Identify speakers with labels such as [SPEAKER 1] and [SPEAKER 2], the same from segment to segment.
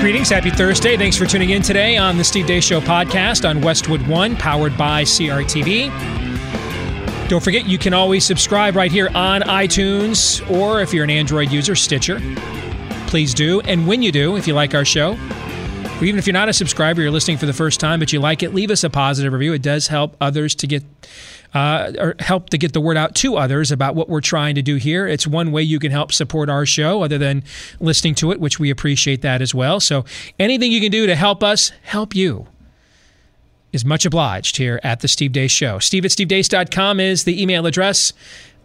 [SPEAKER 1] Greetings, happy Thursday. Thanks for tuning in today on the Steve Deace Show podcast on Westwood One, powered by CRTV. Don't forget, you can always subscribe right here on iTunes, or if you're an Android user, Stitcher. Please do. And when you do, if you like our show, or even if you're not a subscriber, you're listening for the first time, but you like it, leave us a positive review. It does help others to get uh, or help to get the word out to others about what we're trying to do here. It's one way you can help support our show other than listening to it, which we appreciate that as well. So anything you can do to help us help you is much obliged here at the Steve Deace Show. Steve at stevedeace.com is the email address.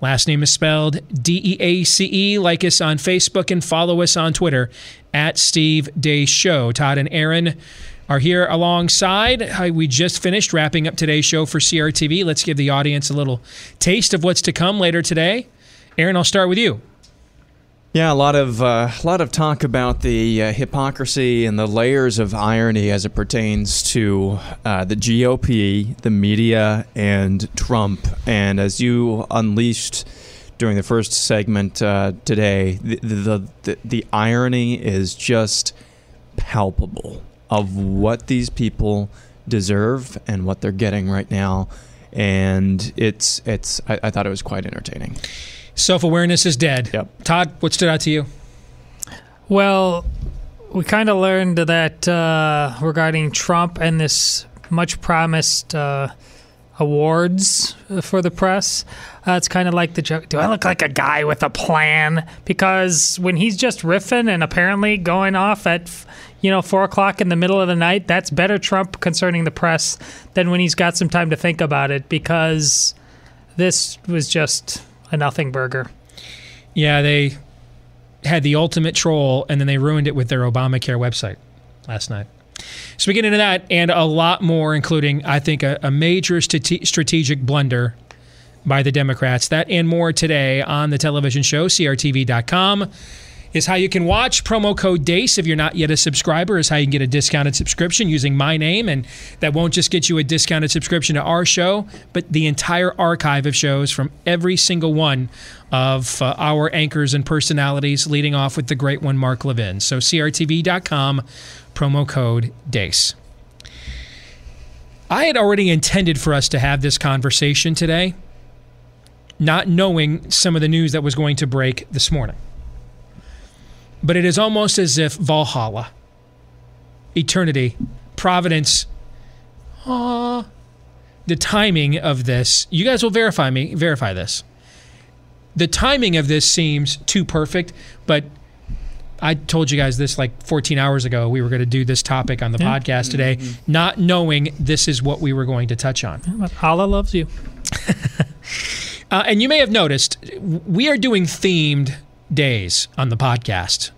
[SPEAKER 1] Last name is spelled D E A C E. Like us on Facebook and follow us on Twitter at Steve Deace Show. Todd and Aaron are here alongside. We just finished wrapping up today's show for CRTV. Let's give the audience a little taste of what's to come later today. Aaron, I'll start with you.
[SPEAKER 2] Yeah, a lot of uh, a lot of talk about the uh, hypocrisy and the layers of irony as it pertains to uh, the GOP, the media, and Trump. And as you unleashed during the first segment uh, today, the, the the the irony is just palpable of what these people deserve and what they're getting right now. And it's it's I, I thought it was quite entertaining.
[SPEAKER 1] Self awareness is dead.
[SPEAKER 2] Yep.
[SPEAKER 1] Todd, what stood out to you?
[SPEAKER 3] Well, we kind of learned that uh, regarding Trump and this much promised uh, awards for the press. Uh, it's kind of like the joke do I look like a guy with a plan? Because when he's just riffing and apparently going off at, you know, four o'clock in the middle of the night, that's better Trump concerning the press than when he's got some time to think about it because this was just a nothing burger.
[SPEAKER 1] Yeah, they had the ultimate troll and then they ruined it with their Obamacare website last night. So we get into that and a lot more, including, I think, a, a major strate- strategic blunder by the Democrats. That and more today on the television show, CRTV.com. Is how you can watch. Promo code DEACE if you're not yet a subscriber, is how you can get a discounted subscription using my name. And that won't just get you a discounted subscription to our show, but the entire archive of shows from every single one of uh, our anchors and personalities, leading off with the great one, Mark Levin. So, CRTV.com, promo code DEACE. I had already intended for us to have this conversation today, not knowing some of the news that was going to break this morning. But it is almost as if Valhalla, eternity, providence, ah, the timing of this, you guys will verify me, verify this. The timing of this seems too perfect, but I told you guys this like 14 hours ago. We were going to do this topic on the
[SPEAKER 3] Yeah.
[SPEAKER 1] podcast today, not knowing this is what we were going to touch on.
[SPEAKER 3] Allah loves you.
[SPEAKER 1] Uh, and you may have noticed we are doing themed days on the podcast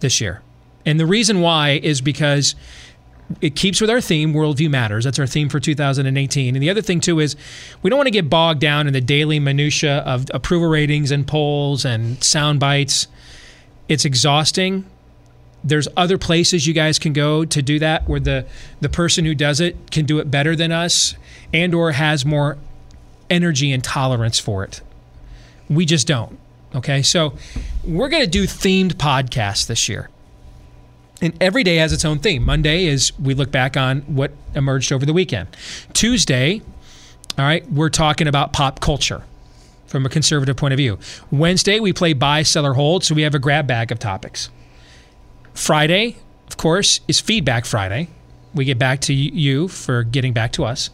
[SPEAKER 1] this year. And the reason why is because it keeps with our theme, Worldview Matters. That's our theme for 2018. And the other thing, too, is we don't want to get bogged down in the daily minutia of approval ratings and polls and sound bites. It's exhausting. There's other places you guys can go to do that where the, the person who does it can do it better than us and or has more energy and tolerance for it. We just don't. Okay, so we're going to do themed podcasts this year. And every day has its own theme. Monday is we look back on what emerged over the weekend. Tuesday, all right, we're talking about pop culture from a conservative point of view. Wednesday, we play buy, sell, or hold, so we have a grab bag of topics. Friday, of course, is Feedback Friday. We get back to you for getting back to us.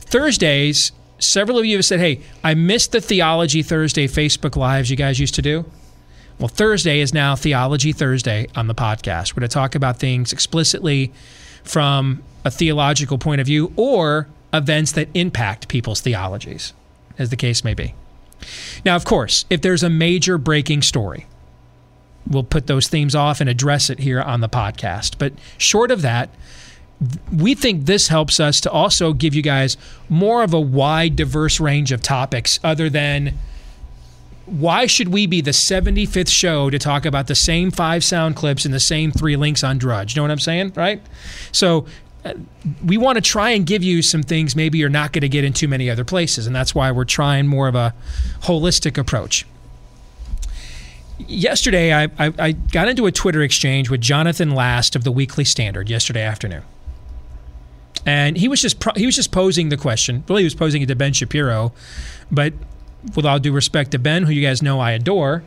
[SPEAKER 1] Thursdays, several of you have said, hey, I missed the Theology Thursday Facebook Lives you guys used to do. Well, Thursday is now Theology Thursday on the podcast. We're going to talk about things explicitly from a theological point of view or events that impact people's theologies, as the case may be. Now, of course, if there's a major breaking story, we'll put those themes off and address it here on the podcast. But short of that, we think this helps us to also give you guys more of a wide, diverse range of topics other than why should we be the 75th show to talk about the same five sound clips and the same three links on Drudge? You know what I'm saying? Right? So uh, we want to try and give you some things maybe you're not going to get in too many other places. And that's why we're trying more of a holistic approach. Yesterday, I, I, I got into a Twitter exchange with Jonathan Last of the Weekly Standard yesterday afternoon. And he was just pro- he was just posing the question. Really, he was posing it to Ben Shapiro, but with all due respect to Ben, who you guys know I adore,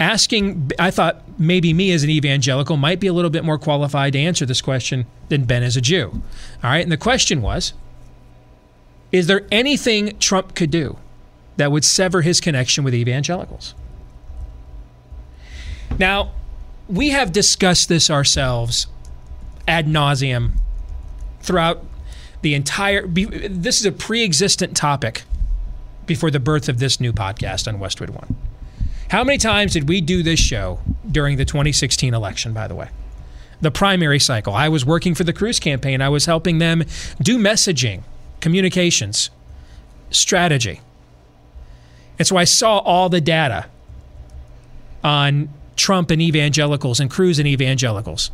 [SPEAKER 1] asking, I thought maybe me as an evangelical might be a little bit more qualified to answer this question than Ben as a Jew. All right. And the question was Is there anything Trump could do that would sever his connection with evangelicals? Now, we have discussed this ourselves ad nauseum throughout the entire. This is a pre existent topic before the birth of this new podcast on Westwood One. How many times did we do this show during the 2016 election, by the way? The primary cycle. I was working for the Cruz campaign. I was helping them do messaging, communications, strategy. And so I saw all the data on Trump and evangelicals and Cruz and evangelicals.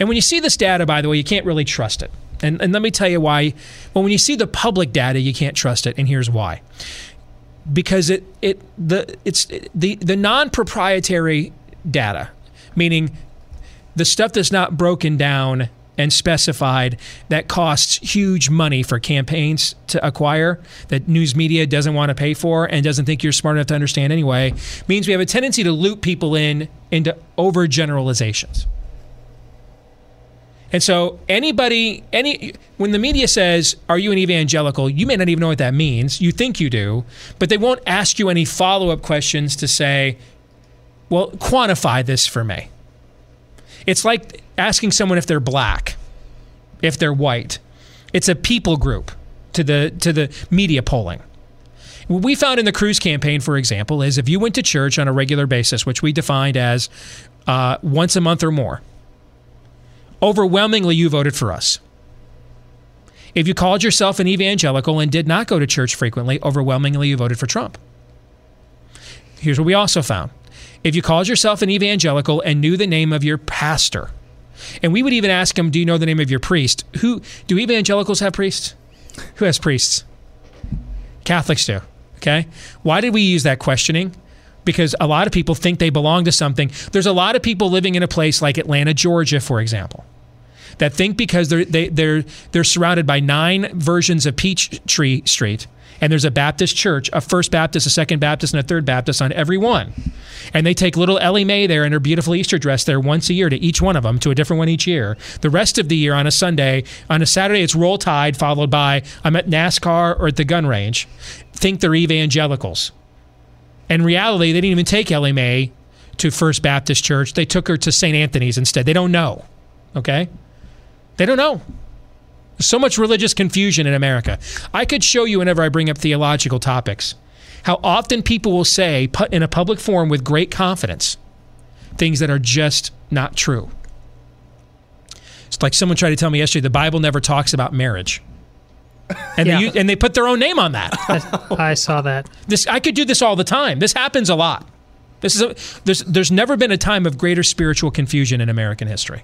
[SPEAKER 1] And when you see this data, by the way, you can't really trust it. And, and let me tell you why. Well, when you see the public data, you can't trust it, and here's why because it it the it's the the non-proprietary data, meaning the stuff that's not broken down and specified that costs huge money for campaigns to acquire that news media doesn't want to pay for and doesn't think you're smart enough to understand anyway means we have a tendency to loop people in into overgeneralizations. And so anybody any when the media says, "Are you an evangelical?" you may not even know what that means. You think you do, but they won't ask you any follow-up questions to say, "Well, quantify this for me." It's like asking someone if they're black, if they're white. It's a people group to the to the media polling. What we found in the Cruz campaign, for example, is if you went to church on a regular basis, which we defined as uh, once a month or more, overwhelmingly you voted for us. If you called yourself an evangelical and did not go to church frequently, overwhelmingly you voted for Trump. Here's what we also found. If you called yourself an evangelical and knew the name of your pastor, and we would even ask them, Do you know the name of your priest? Who do evangelicals have priests? Who has priests? Catholics do. Okay. Why did we use that questioning? Because a lot of people think they belong to something. There's a lot of people living in a place like Atlanta, Georgia, for example, that think because they're they, they're they're surrounded by nine versions of Peachtree Street, and there's a Baptist church, a First Baptist, a Second Baptist, and a Third Baptist on every one, and they take little Ellie Mae there in her beautiful Easter dress there once a year to each one of them to a different one each year. The rest of the year on a Sunday, on a Saturday it's Roll Tide followed by I'm at NASCAR or at the gun range. Think they're evangelicals in reality, they didn't even take Ellie Mae to First Baptist Church. They took her to St. Anthony's instead. They don't know. Okay? They don't know. So much religious confusion in America. I could show you whenever I bring up theological topics how often people will say in a public forum with great confidence things that are just not true. It's like someone tried to tell me yesterday the Bible never talks about marriage and yeah. they and they put their own name on that.
[SPEAKER 3] I saw that.
[SPEAKER 1] This I could do this all the time. This happens a lot. This is a, there's there's never been a time of greater spiritual confusion in American history.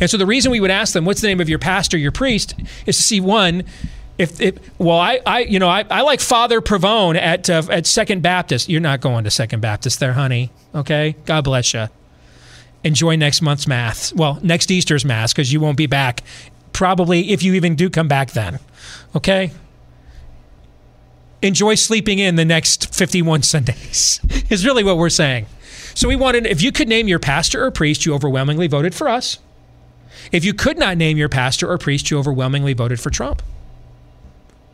[SPEAKER 1] And so the reason we would ask them, "What's the name of your pastor, your priest?" is to see one. If, if well, I, I you know I, I like Father Pavone at uh, at Second Baptist. You're not going to Second Baptist there, honey. Okay, God bless you. Enjoy next month's mass. Well, next Easter's mass because you won't be back. Probably if you even do come back then. Okay? Enjoy sleeping in the next 51 Sundays, is really what we're saying. So we wanted, if you could name your pastor or priest, you overwhelmingly voted for us. If you could not name your pastor or priest, you overwhelmingly voted for Trump.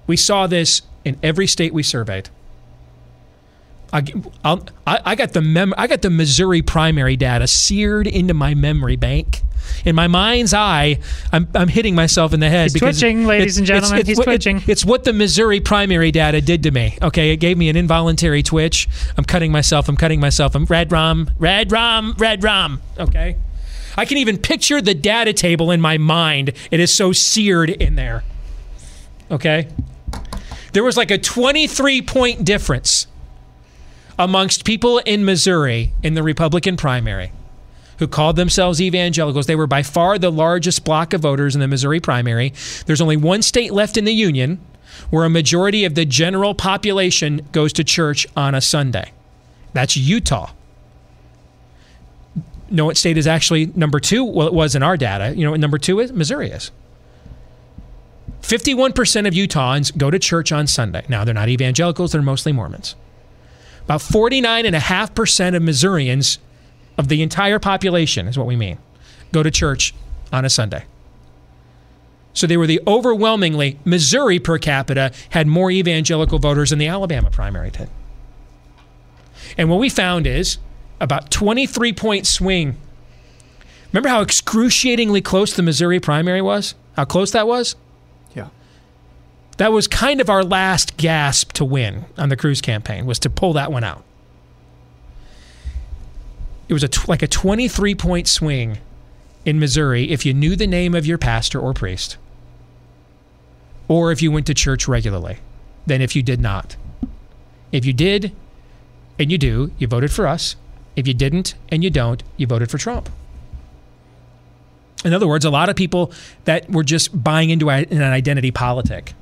[SPEAKER 1] We saw this in every state we surveyed. I, I, I got the mem- I got the Missouri primary data seared into my memory bank in my mind's eye, I'm, I'm hitting myself in the head.
[SPEAKER 3] He's
[SPEAKER 1] because
[SPEAKER 3] twitching, ladies and gentlemen. It's, it's, He's twitching.
[SPEAKER 1] it's what the Missouri primary data did to me. Okay, it gave me an involuntary twitch. I'm cutting myself. I'm cutting myself. I'm red rum, red rum, red rum. Okay. I can even picture the data table in my mind. It is so seared in there. Okay? There was like a 23 point difference amongst people in Missouri in the Republican primary who called themselves evangelicals. They were by far the largest block of voters in the Missouri primary. There's only one state left in the Union where a majority of the general population goes to church on a Sunday. That's Utah. Know what state is actually number two? Well, it was in our data. You know what number two is? Missouri is. 51% of Utahns go to church on Sunday. Now, they're not evangelicals, they're mostly Mormons. About 49.5% of Missourians, of the entire population, is what we mean, go to church on a Sunday. So they were the overwhelmingly, Missouri per capita had more evangelical voters than the Alabama primary did. And what we found is about 23 point swing. Remember how excruciatingly close the Missouri primary was? How close that was? That was kind of our last gasp to win on the Cruz campaign was to pull that one out. It was a t- like a 23 point swing in Missouri if you knew the name of your pastor or priest or if you went to church regularly than if you did not. If you did and you do, you voted for us. If you didn't and you don't, you voted for Trump. In other words, a lot of people that were just buying into an identity politic.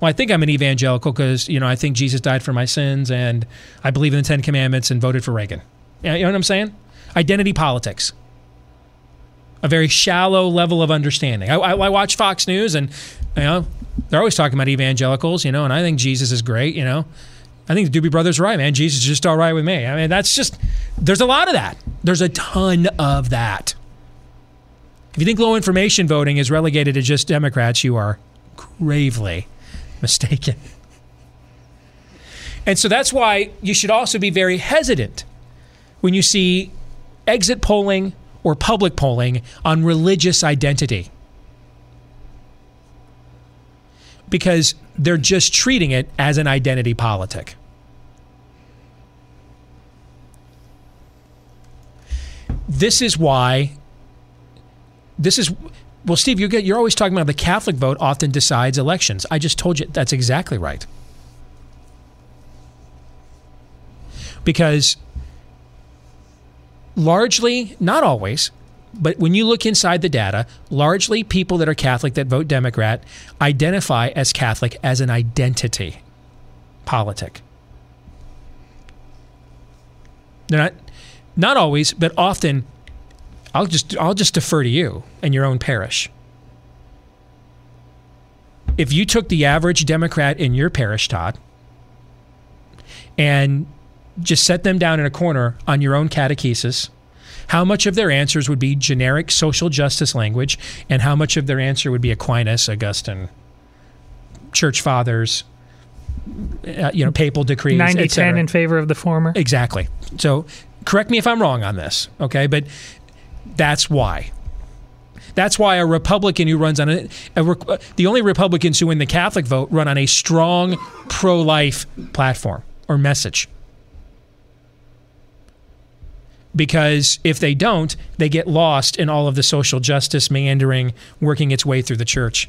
[SPEAKER 1] Well, I think I'm an evangelical because, you know, I think Jesus died for my sins and I believe in the Ten Commandments and voted for Reagan. You know what I'm saying? Identity politics. A very shallow level of understanding. I, I, I watch Fox News and, you know, they're always talking about evangelicals, you know, and I think Jesus is great, you know. I think the Doobie Brothers are right, man. Jesus is just all right with me. I mean, that's just, there's a lot of that. There's a ton of that. If you think low information voting is relegated to just Democrats, you are gravely mistaken. And so that's why you should also be very hesitant when you see exit polling or public polling on religious identity. Because they're just treating it as an identity politic. This is why this is well, Steve, you're, you're always talking about the Catholic vote often decides elections. I just told you that's exactly right. Because largely, not always, but when you look inside the data, largely people that are Catholic that vote Democrat identify as Catholic as an identity politic. They're not, not always, but often I'll just I'll just defer to you and your own parish. If you took the average Democrat in your parish, Todd, and just set them down in a corner on your own catechesis, how much of their answers would be generic social justice language, and how much of their answer would be Aquinas, Augustine, church fathers, uh, you know, papal decrees,
[SPEAKER 3] 90 10 in favor of the former.
[SPEAKER 1] Exactly. So correct me if I'm wrong on this, okay? But that's why. That's why a Republican who runs on a, a, the only Republicans who win the Catholic vote run on a strong pro-life platform or message. Because if they don't, they get lost in all of the social justice meandering working its way through the church.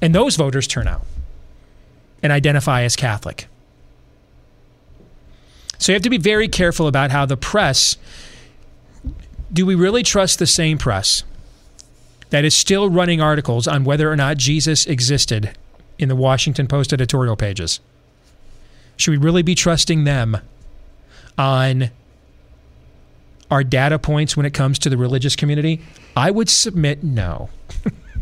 [SPEAKER 1] And those voters turn out and identify as Catholic. So you have to be very careful about how the press do we really trust the same press that is still running articles on whether or not Jesus existed in the Washington Post editorial pages? Should we really be trusting them on our data points when it comes to the religious community? I would submit no.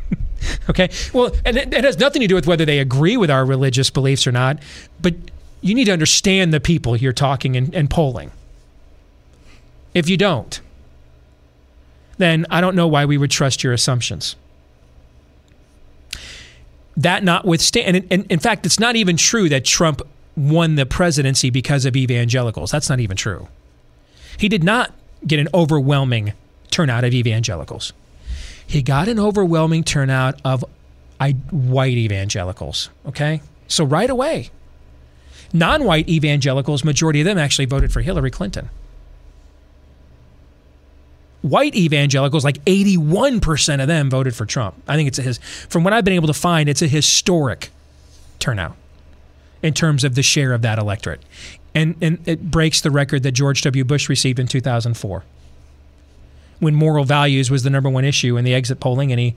[SPEAKER 1] okay? Well, and it, it, has nothing to do with whether they agree with our religious beliefs or not, but you need to understand the people you're talking and, and polling. If you don't, then I don't know why we would trust your assumptions. That notwithstanding, and, in fact, it's not even true that Trump won the presidency because of evangelicals. That's not even true. He did not get an overwhelming turnout of evangelicals. He got an overwhelming turnout of white evangelicals. Okay? So right away, non white evangelicals, majority of them actually voted for Hillary Clinton. White evangelicals, like 81% of them voted for Trump. I think it's a his, from what I've been able to find, it's a historic turnout in terms of the share of that electorate. And, and it breaks the record that George W. Bush received in 2004 when moral values was the number one issue in the exit polling, and he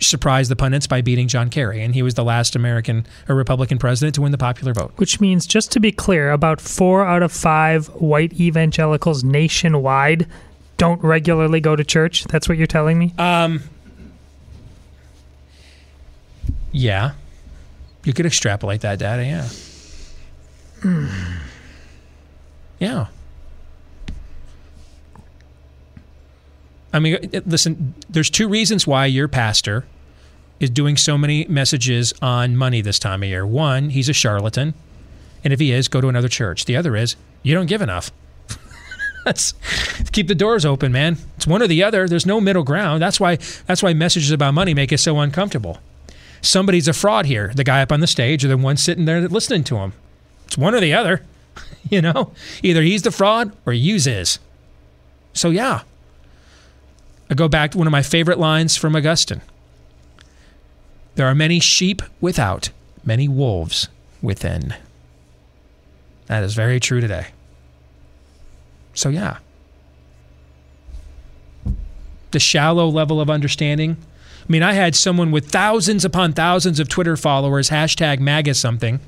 [SPEAKER 1] surprised the pundits by beating John Kerry, and he was the last American or Republican president to win the popular vote.
[SPEAKER 3] Which means, just to be clear, about four out of five white evangelicals nationwide don't regularly go to church. That's what you're telling me?
[SPEAKER 1] Um, yeah, you could extrapolate that data. Yeah, yeah. I mean, listen, there's two reasons why your pastor is doing so many messages on money this time of year. One, he's a charlatan. And if he is, go to another church. The other is, you don't give enough. That's keep the doors open, man. It's one or the other. There's no middle ground. That's why that's why messages about money make us so uncomfortable. Somebody's a fraud here. The guy up on the stage or the one sitting there listening to him. It's one or the other. You know? Either he's the fraud or yous is. So yeah. I go back to one of my favorite lines from Augustine. There are many sheep without, many wolves within. That is very true today. So, yeah. The shallow level of understanding. I mean, I had someone with thousands upon thousands of Twitter followers, hashtag MAGA something,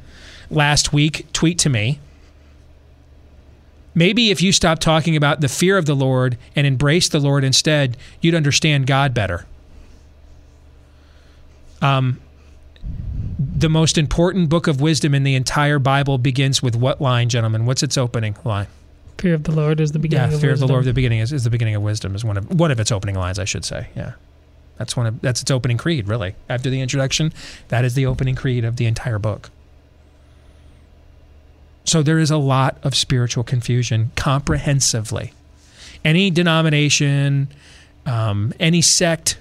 [SPEAKER 1] last week tweet to me. Maybe if you stopped talking about the fear of the Lord and embraced the Lord instead, you'd understand God better. Um, the most important book of wisdom in the entire Bible begins with what line, gentlemen? What's its opening line?
[SPEAKER 3] Fear of the Lord is the beginning
[SPEAKER 1] yeah,
[SPEAKER 3] of
[SPEAKER 1] fear
[SPEAKER 3] wisdom.
[SPEAKER 1] of the Lord. The beginning is, is the beginning of wisdom. Is one of one of its opening lines, I should say. Yeah, that's one of that's its opening creed. Really, after the introduction, that is the opening creed of the entire book. So there is a lot of spiritual confusion comprehensively. Any denomination, um, any sect,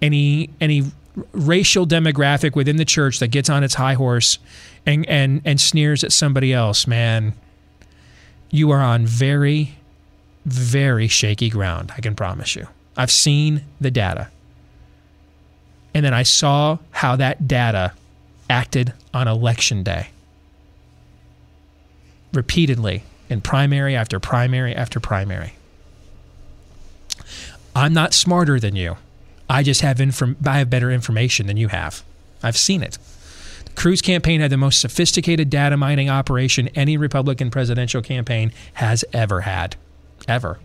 [SPEAKER 1] any any racial demographic within the church that gets on its high horse and and and sneers at somebody else, man, you are on very very shaky ground, I can promise you. I've seen the data. And then I saw how that data acted on election day. Repeatedly in primary after primary after primary. I'm not smarter than you. I just have inform- I have better information than you have. I've seen it. Cruz campaign had the most sophisticated data mining operation any Republican presidential campaign has ever had. Ever.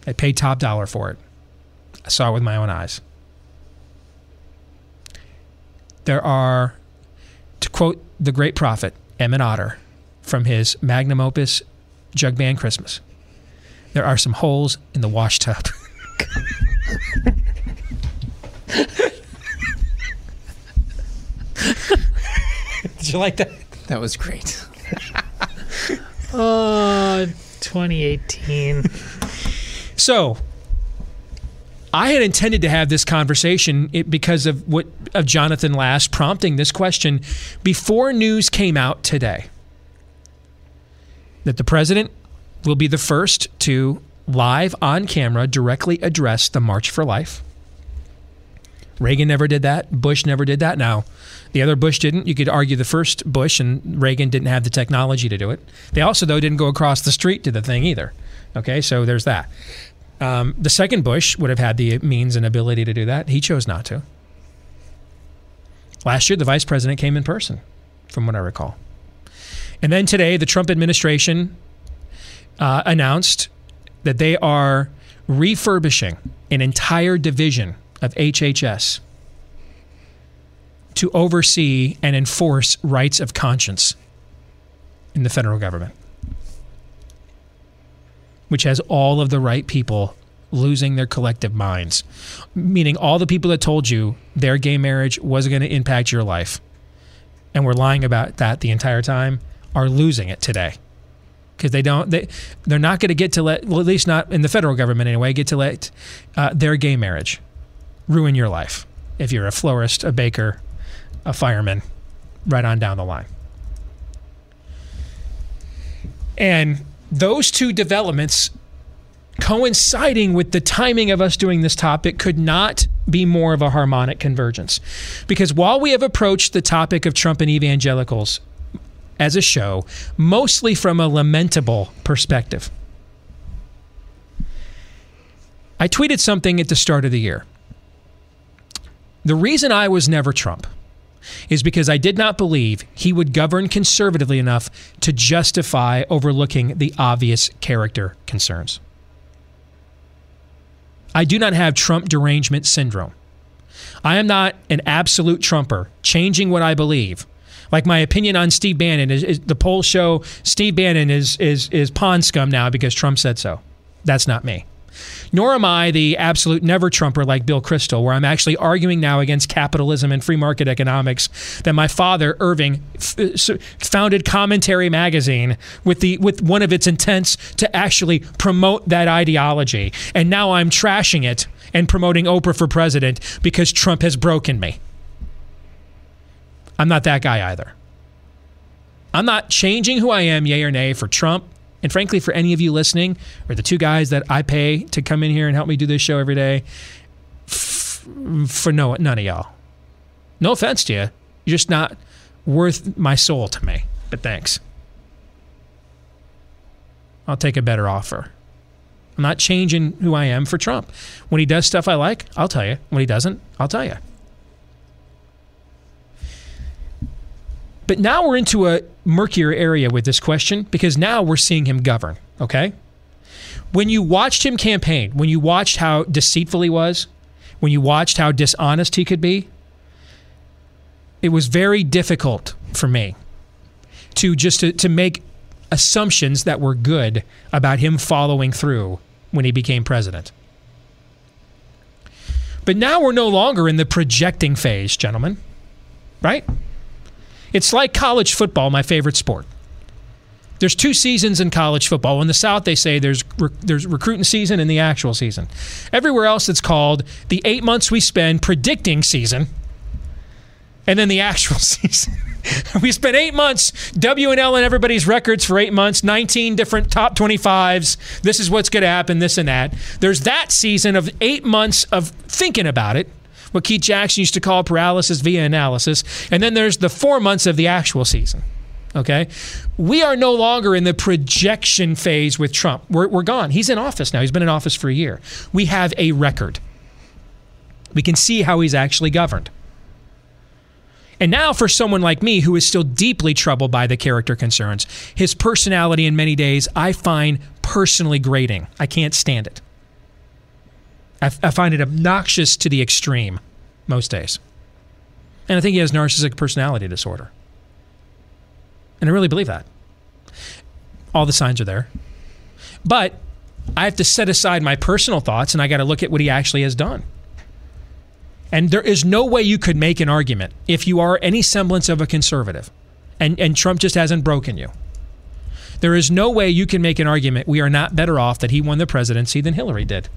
[SPEAKER 1] They paid top dollar for it. I saw it with my own eyes. There are, to quote the great prophet Emmett Otter from his magnum opus Jug Band Christmas, there are some holes in the wash Did you like that?
[SPEAKER 2] That was great.
[SPEAKER 3] Uh, 2018.
[SPEAKER 1] So, I had intended to have this conversation because of what of Jonathan Last prompting this question before news came out today that the president will be the first to live on camera directly address the March for Life. Reagan never did that. Bush never did that. Now, the other Bush didn't. You could argue the first Bush and Reagan didn't have the technology to do it. They also, though, didn't go across the street to the thing either. Okay, so there's that. Um, the second Bush would have had the means and ability to do that. He chose not to. Last year, the vice president came in person, from what I recall. And then today, the Trump administration uh, announced that they are refurbishing an entire division of HHS to oversee and enforce rights of conscience in the federal government, which has all of the right people losing their collective minds, meaning all the people that told you their gay marriage wasn't going to impact your life and were lying about that the entire time are losing it today. Because they don't they they're not going to get to let well at least not in the federal government anyway get to let uh, their gay marriage ruin your life if you're a florist a baker a fireman right on down the line and those two developments coinciding with the timing of us doing this topic could not be more of a harmonic convergence. Because while we have approached the topic of Trump and evangelicals as a show, mostly from a lamentable perspective, I tweeted something at the start of the year. The reason I was never Trump is because I did not believe he would govern conservatively enough to justify overlooking the obvious character concerns. I do not have Trump derangement syndrome. I am not an absolute Trumper, changing what I believe. Like my opinion on Steve Bannon is, is the polls show Steve Bannon is is is pond scum now because Trump said so. That's not me. Nor am I the absolute never Trumper like Bill Kristol, where I'm actually arguing now against capitalism and free market economics that my father, Irving, f- uh, founded Commentary Magazine with, the, with one of its intents to actually promote that ideology. And now I'm trashing it and promoting Oprah for president because Trump has broken me. I'm not that guy either. I'm not changing who I am, yay or nay, for Trump and frankly, for any of you listening, or the two guys that I pay to come in here and help me do this show every day, f- for no none of y'all. No offense to you, you're just not worth my soul to me. But thanks. I'll take a better offer. I'm not changing who I am for Trump. When he does stuff I like, I'll tell you. When he doesn't, I'll tell you. But now we're into a murkier area with this question because now we're seeing him govern, okay? When you watched him campaign, when you watched how deceitful he was, when you watched how dishonest he could be, it was very difficult for me to just to, to make assumptions that were good about him following through when he became president. But now we're no longer in the projecting phase, gentlemen. Right? It's like college football, my favorite sport. There's two seasons in college football. In the South, they say there's there's recruiting season and the actual season. Everywhere else, it's called the eight months we spend predicting season, and then the actual season. we spent eight months W and L and everybody's records for eight months, 19 different top 25s. This is what's going to happen, this and that. There's that season of eight months of thinking about it what Keith Jackson used to call paralysis via analysis. And then there's the four months of the actual season. Okay? We are no longer in the projection phase with Trump. We're, we're gone. He's in office now. He's been in office for a year. We have a record. We can see how he's actually governed. And now, for someone like me who is still deeply troubled by the character concerns, his personality in many days I find personally grating. I can't stand it. I, I find it obnoxious to the extreme most days. And I think he has narcissistic personality disorder. And I really believe that. All the signs are there. But I have to set aside my personal thoughts and I got to look at what he actually has done. And there is no way you could make an argument if you are any semblance of a conservative and, and Trump just hasn't broken you. There is no way you can make an argument we are not better off that he won the presidency than Hillary did.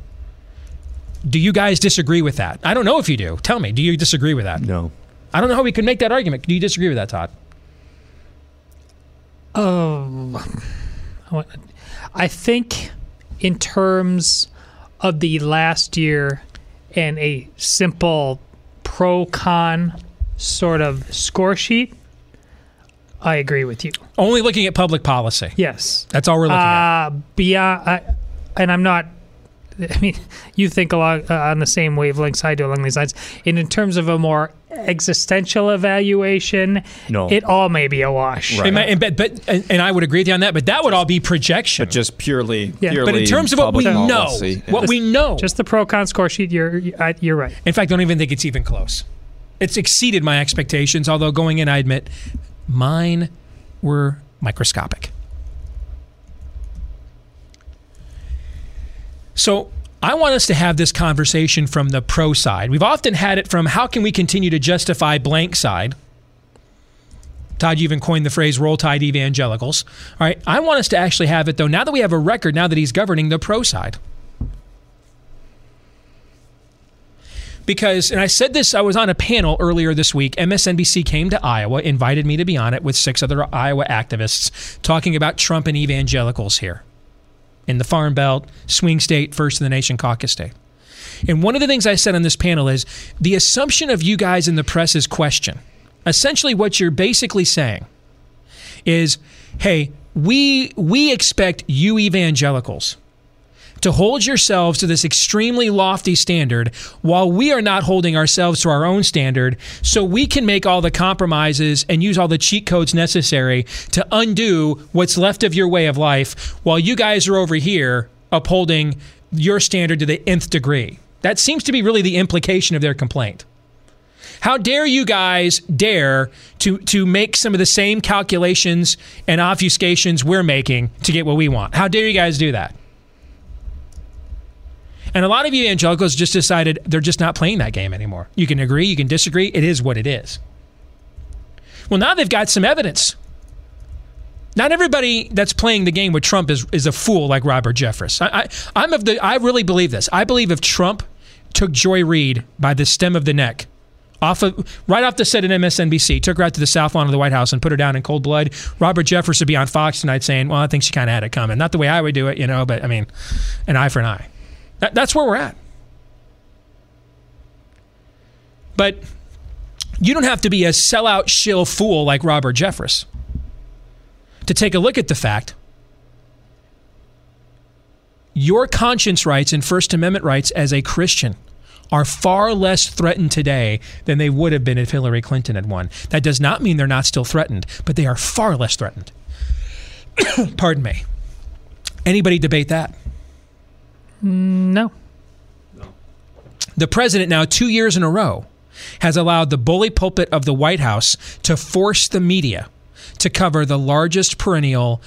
[SPEAKER 1] Do you guys disagree with that? I don't know if you do. Tell me, do you disagree with that?
[SPEAKER 2] No.
[SPEAKER 1] I don't know how we could make that argument. Do you disagree with that, Todd?
[SPEAKER 3] Oh, I think in terms of the last year and a simple pro con sort of score sheet, I agree with you.
[SPEAKER 1] Only looking at public policy.
[SPEAKER 3] Yes.
[SPEAKER 1] That's all we're looking uh,
[SPEAKER 3] at. Beyond, I, and I'm not I mean, you think along uh, on the same wavelengths I do along these lines. And in terms of a more existential evaluation,
[SPEAKER 2] no.
[SPEAKER 3] it all may be a wash.
[SPEAKER 1] Right. And, but, but, and I would agree with you on that. But that would all be projection.
[SPEAKER 2] But just purely, yeah. purely
[SPEAKER 1] But in terms of what we know, what
[SPEAKER 3] just,
[SPEAKER 1] we know,
[SPEAKER 3] just the pro con score sheet, you're you're right.
[SPEAKER 1] In fact, I don't even think it's even close. It's exceeded my expectations. Although going in, I admit, mine were microscopic. So I want us to have this conversation from the pro side. We've often had it from how can we continue to justify blank side. Todd, you even coined the phrase roll tide evangelicals. All right. I want us to actually have it, though, now that we have a record, now that he's governing the pro side. Because, and I said this, I was on a panel earlier this week. MSNBC came to Iowa, invited me to be on it with six other Iowa activists talking about Trump and evangelicals here. In the Farm Belt, swing state, first in the nation caucus state. And one of the things I said on this panel is the assumption of you guys in the press's question. Essentially, what you're basically saying is, hey, we we expect you evangelicals to hold yourselves to this extremely lofty standard while we are not holding ourselves to our own standard so we can make all the compromises and use all the cheat codes necessary to undo what's left of your way of life while you guys are over here upholding your standard to the nth degree. That seems to be really the implication of their complaint. How dare you guys dare to to make some of the same calculations and obfuscations we're making to get what we want? How dare you guys do that? And a lot of evangelicals just decided they're just not playing that game anymore. You can agree, you can disagree, it is what it is. Well, now they've got some evidence. Not everybody that's playing the game with Trump is, is a fool like Robert Jeffress. I, I, am of the. I really believe this. I believe if Trump took Joy Reid by the stem of the neck, off of right off the set at MSNBC, took her out to the south lawn of the White House and put her down in cold blood. Robert Jeffress would be on Fox tonight saying, "Well, I think she kind of had it coming. Not the way I would do it, you know, but I mean, an eye for an eye." That, that's where we're at. But you don't have to be a sellout shill fool like Robert Jeffress to take a look at the fact your conscience rights and First Amendment rights as a Christian are far less threatened today than they would have been if Hillary Clinton had won. That does not mean they're not still threatened, but they are far less threatened. Pardon me. Anybody debate that?
[SPEAKER 3] Mm, no. No.
[SPEAKER 1] The president now, two years in a row, has allowed the bully pulpit of the White House to force the media to cover the largest perennial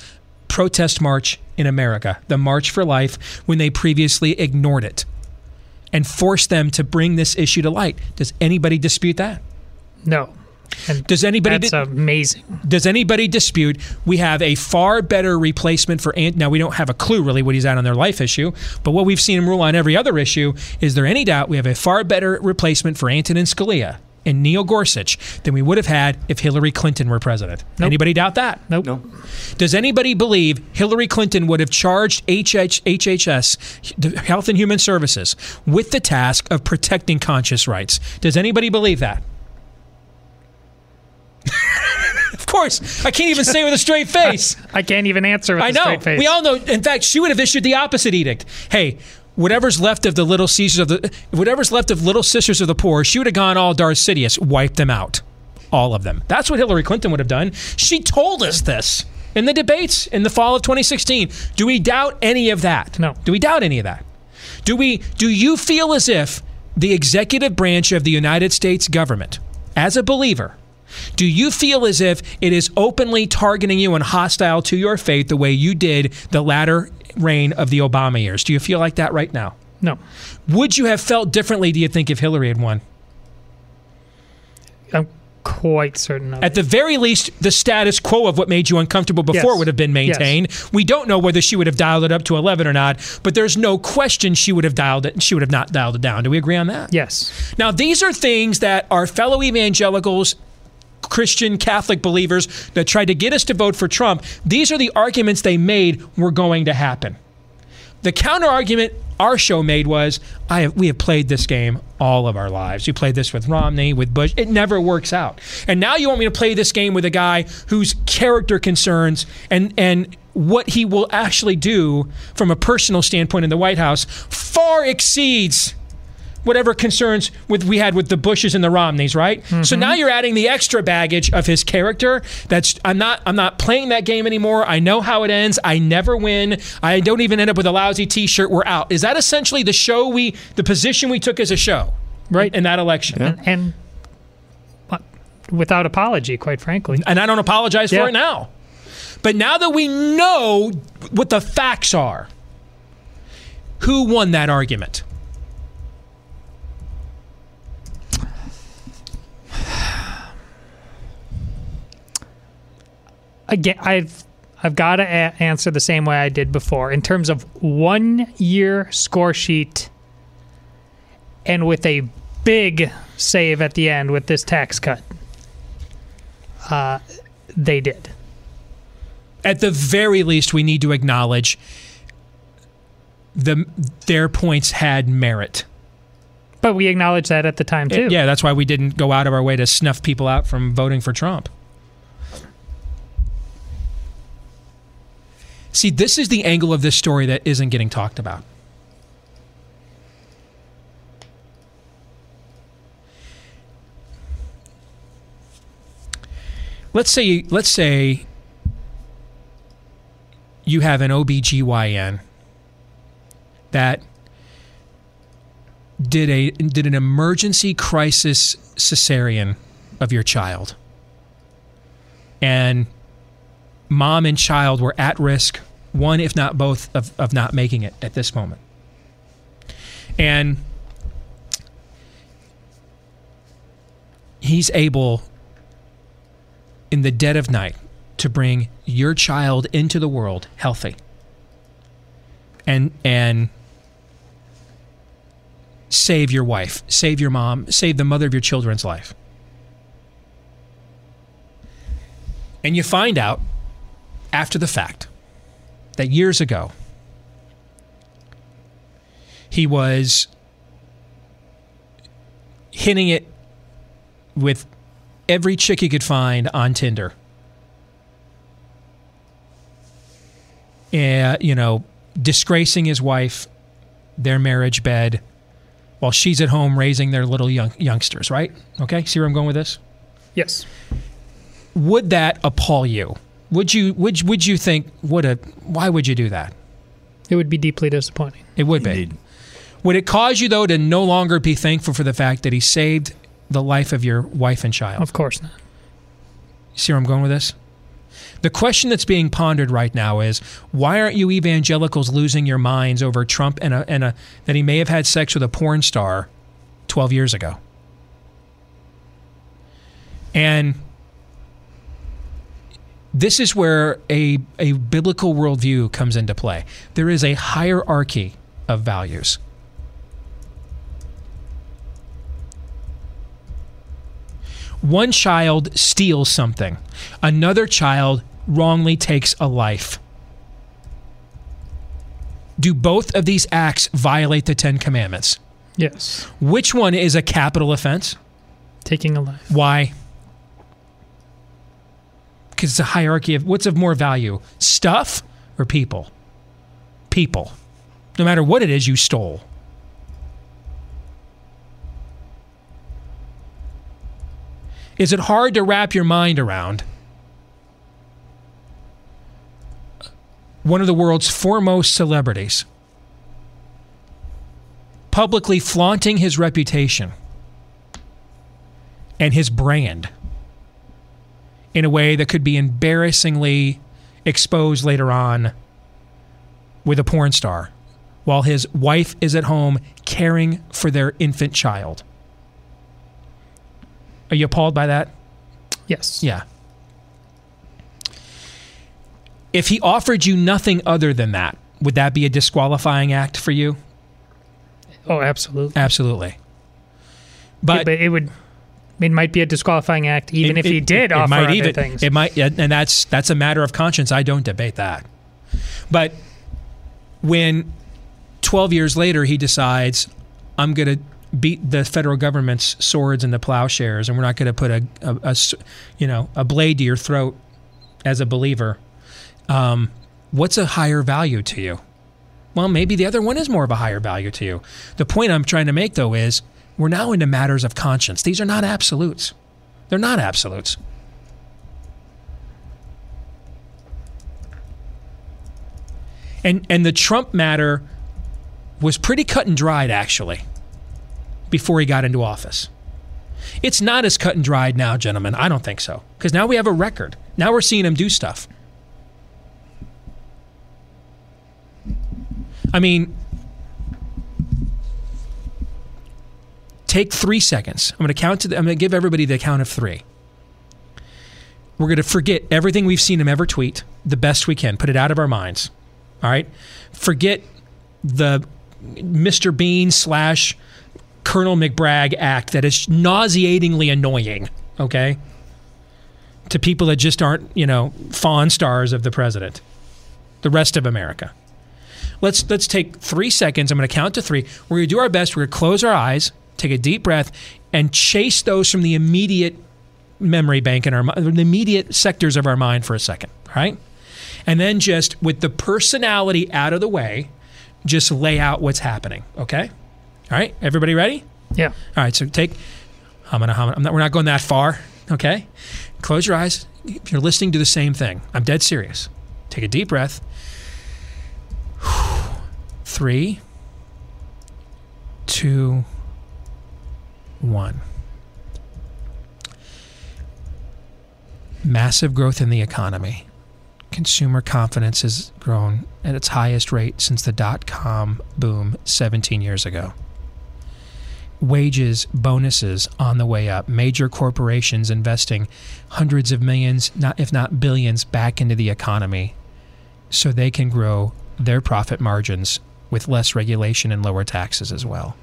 [SPEAKER 1] protest march in America, the March for Life, when they previously ignored it and forced them to bring this issue to light. Does anybody dispute that?
[SPEAKER 3] No. And
[SPEAKER 1] Does anybody
[SPEAKER 3] that's
[SPEAKER 1] di-
[SPEAKER 3] amazing.
[SPEAKER 1] does anybody dispute we have a far better replacement for Ant? Now we don't have a clue really what he's at on their life issue, but what we've seen him rule on every other issue is there any doubt we have a far better replacement for Antonin Scalia and Neil Gorsuch than we would have had if Hillary Clinton were president. Anybody doubt that?
[SPEAKER 3] Nope.
[SPEAKER 2] No.
[SPEAKER 1] Does anybody believe Hillary Clinton would have charged HH, HHS, Health and Human Services, with the task of protecting conscious rights? Does anybody believe that? of course, I can't even say with a straight face.
[SPEAKER 3] I can't even answer with
[SPEAKER 1] I
[SPEAKER 3] a
[SPEAKER 1] know.
[SPEAKER 3] straight face.
[SPEAKER 1] We all know. In fact, she would have issued the opposite edict. Hey, whatever's left of the little Caesars of the, whatever's left of little sisters of the poor, she would have gone all Darth Sidious, wiped them out, all of them. That's what Hillary Clinton would have done. She told us this in the debates in the fall of 2016. Do we doubt any of that?
[SPEAKER 3] No.
[SPEAKER 1] Do we doubt any of that? Do we? Do you feel as if the executive branch of the United States government, as a believer, do you feel as if it is openly targeting you and hostile to your faith the way you did the latter reign of the Obama years? Do you feel like that right now?
[SPEAKER 3] no.
[SPEAKER 1] Would you have felt differently, do you think, if Hillary had won?
[SPEAKER 3] I'm quite certain of
[SPEAKER 1] At
[SPEAKER 3] it.
[SPEAKER 1] the very least, the status quo of what made you uncomfortable before
[SPEAKER 3] Yes.
[SPEAKER 1] would have been maintained. We don't know whether she would have dialed it up to 11 or not, but there's no question she would have dialed it. And she would have not dialed it down. Do we agree on that?
[SPEAKER 3] Yes.
[SPEAKER 1] Now, these are things that our fellow evangelicals, Christian, Catholic believers that tried to get us to vote for Trump, these are the arguments they made were going to happen. The counter argument our show made was I have, we have played this game all of our lives. We played this with Romney, with Bush. It never works out. And now you want me to play this game with a guy whose character concerns and and what he will actually do from a personal standpoint in the White House far exceeds whatever concerns with we had with the Bushes and the Romneys, right? So mm-hmm. now you're adding the extra baggage of his character. That's I'm not I'm not playing that game anymore. I know how it ends. I never win. I don't even end up with a lousy T-shirt. We're out. Is that essentially the show we the position we took as a show,
[SPEAKER 3] Right.
[SPEAKER 1] in that election?
[SPEAKER 3] And, and without apology, quite frankly.
[SPEAKER 1] And I don't apologize
[SPEAKER 3] Yeah.
[SPEAKER 1] for it now. But now that we know what the facts are, who won that argument?
[SPEAKER 3] Again, I've I've got to a- answer the same way I did before in terms of one year score sheet and with a big save at the end with this tax cut. Uh, they did.
[SPEAKER 1] at the very least, we need to acknowledge the their points had merit.
[SPEAKER 3] But we acknowledged that at the time too.
[SPEAKER 1] Yeah, that's why we didn't go out of our way to snuff people out from voting for Trump. See, this is the angle of this story that isn't getting talked about. Let's say let's say you have an OBGYN that did a did an emergency crisis cesarean of your child. And mom and child were at risk, one if not both of, of not making it at this moment. And he's able in the dead of night to bring your child into the world healthy and and save your wife, save your mom, save the mother of your children's life. And you find out after the fact that years ago he was hitting it with every chick he could find on Tinder. Uh, you know, disgracing his wife, their marriage bed, while she's at home raising their little young youngsters, right? Okay, see where I'm going with this?
[SPEAKER 3] Yes.
[SPEAKER 1] Would that appall you? Would you would would you think what a why would you do that?
[SPEAKER 3] It would be deeply disappointing.
[SPEAKER 1] It would
[SPEAKER 2] Indeed.
[SPEAKER 1] be. Would it cause you though to no longer be thankful for the fact that he saved the life of your wife and child?
[SPEAKER 3] Of course not.
[SPEAKER 1] See where I'm going with this? The question that's being pondered right now is why aren't you evangelicals losing your minds over Trump and a, and a that he may have had sex with a porn star 12 years ago? And this is where a, a biblical worldview comes into play. There is a hierarchy of values. One child steals something, another child wrongly takes a life. Do both of these acts violate the Ten Commandments?
[SPEAKER 3] Yes.
[SPEAKER 1] Which one is a capital offense?
[SPEAKER 3] Taking a life.
[SPEAKER 1] Why? Because it's a hierarchy of what's of more value stuff or people? People. No matter what it is you stole. Is it hard to wrap your mind around one of the world's foremost celebrities publicly flaunting his reputation and his brand in a way that could be embarrassingly exposed later on with a porn star while his wife is at home caring for their infant child. Are you appalled by that?
[SPEAKER 3] Yes.
[SPEAKER 1] Yeah. If he offered you nothing other than that, would that be a disqualifying act for you?
[SPEAKER 3] Oh, absolutely.
[SPEAKER 1] Absolutely.
[SPEAKER 3] But,
[SPEAKER 1] But
[SPEAKER 3] it would. It might be a disqualifying act, even
[SPEAKER 1] It-
[SPEAKER 3] if he
[SPEAKER 1] it-
[SPEAKER 3] did
[SPEAKER 1] it
[SPEAKER 3] offer
[SPEAKER 1] might
[SPEAKER 3] other
[SPEAKER 1] even,
[SPEAKER 3] things.
[SPEAKER 1] It might, and that's that's a matter of conscience. I don't debate that. But when 12 years later he decides, I'm going to beat the federal government's swords into plowshares, and we're not going to put a, a- a you know a blade to your throat as a believer. Um, what's a higher value to you? Well, maybe the other one is more of a higher value to you. The point I'm trying to make, though, is we're now into matters of conscience. These are not absolutes. They're not absolutes. And and the Trump matter was pretty cut and dried actually before he got into office. It's not as cut and dried now, gentlemen. I don't think so. Because now we have a record. Now we're seeing him do stuff. I mean, take three seconds. I'm going to count to. The, I'm going to give everybody the count of three. We're going to forget everything we've seen him ever tweet the best we can. Put it out of our minds. All right. Forget the Mr. Bean slash Colonel McBragg act that is nauseatingly annoying. Okay. To people that just aren't, you know, fawn stars of the president, the rest of America. let's let's take three seconds. I'm going to count to three. We're going to do our best. We're going to close our eyes, take a deep breath, and chase those from the immediate memory bank in our the immediate sectors of our mind for a second. right? and then just with the personality out of the way, just lay out what's happening. Okay. All right. Everybody ready?
[SPEAKER 3] Yeah.
[SPEAKER 1] All right, so take. I'm gonna. I'm not, we're not going that far. Okay, close your eyes. If you're listening to the same thing, I'm dead serious. Take a deep breath. Three, two, one. Massive growth in the economy. Consumer confidence has grown at its highest rate since the dot com boom 17 years ago wages, bonuses on the way up, major corporations investing hundreds of millions, not if not billions, back into the economy so they can grow their profit margins with less regulation and lower taxes as well.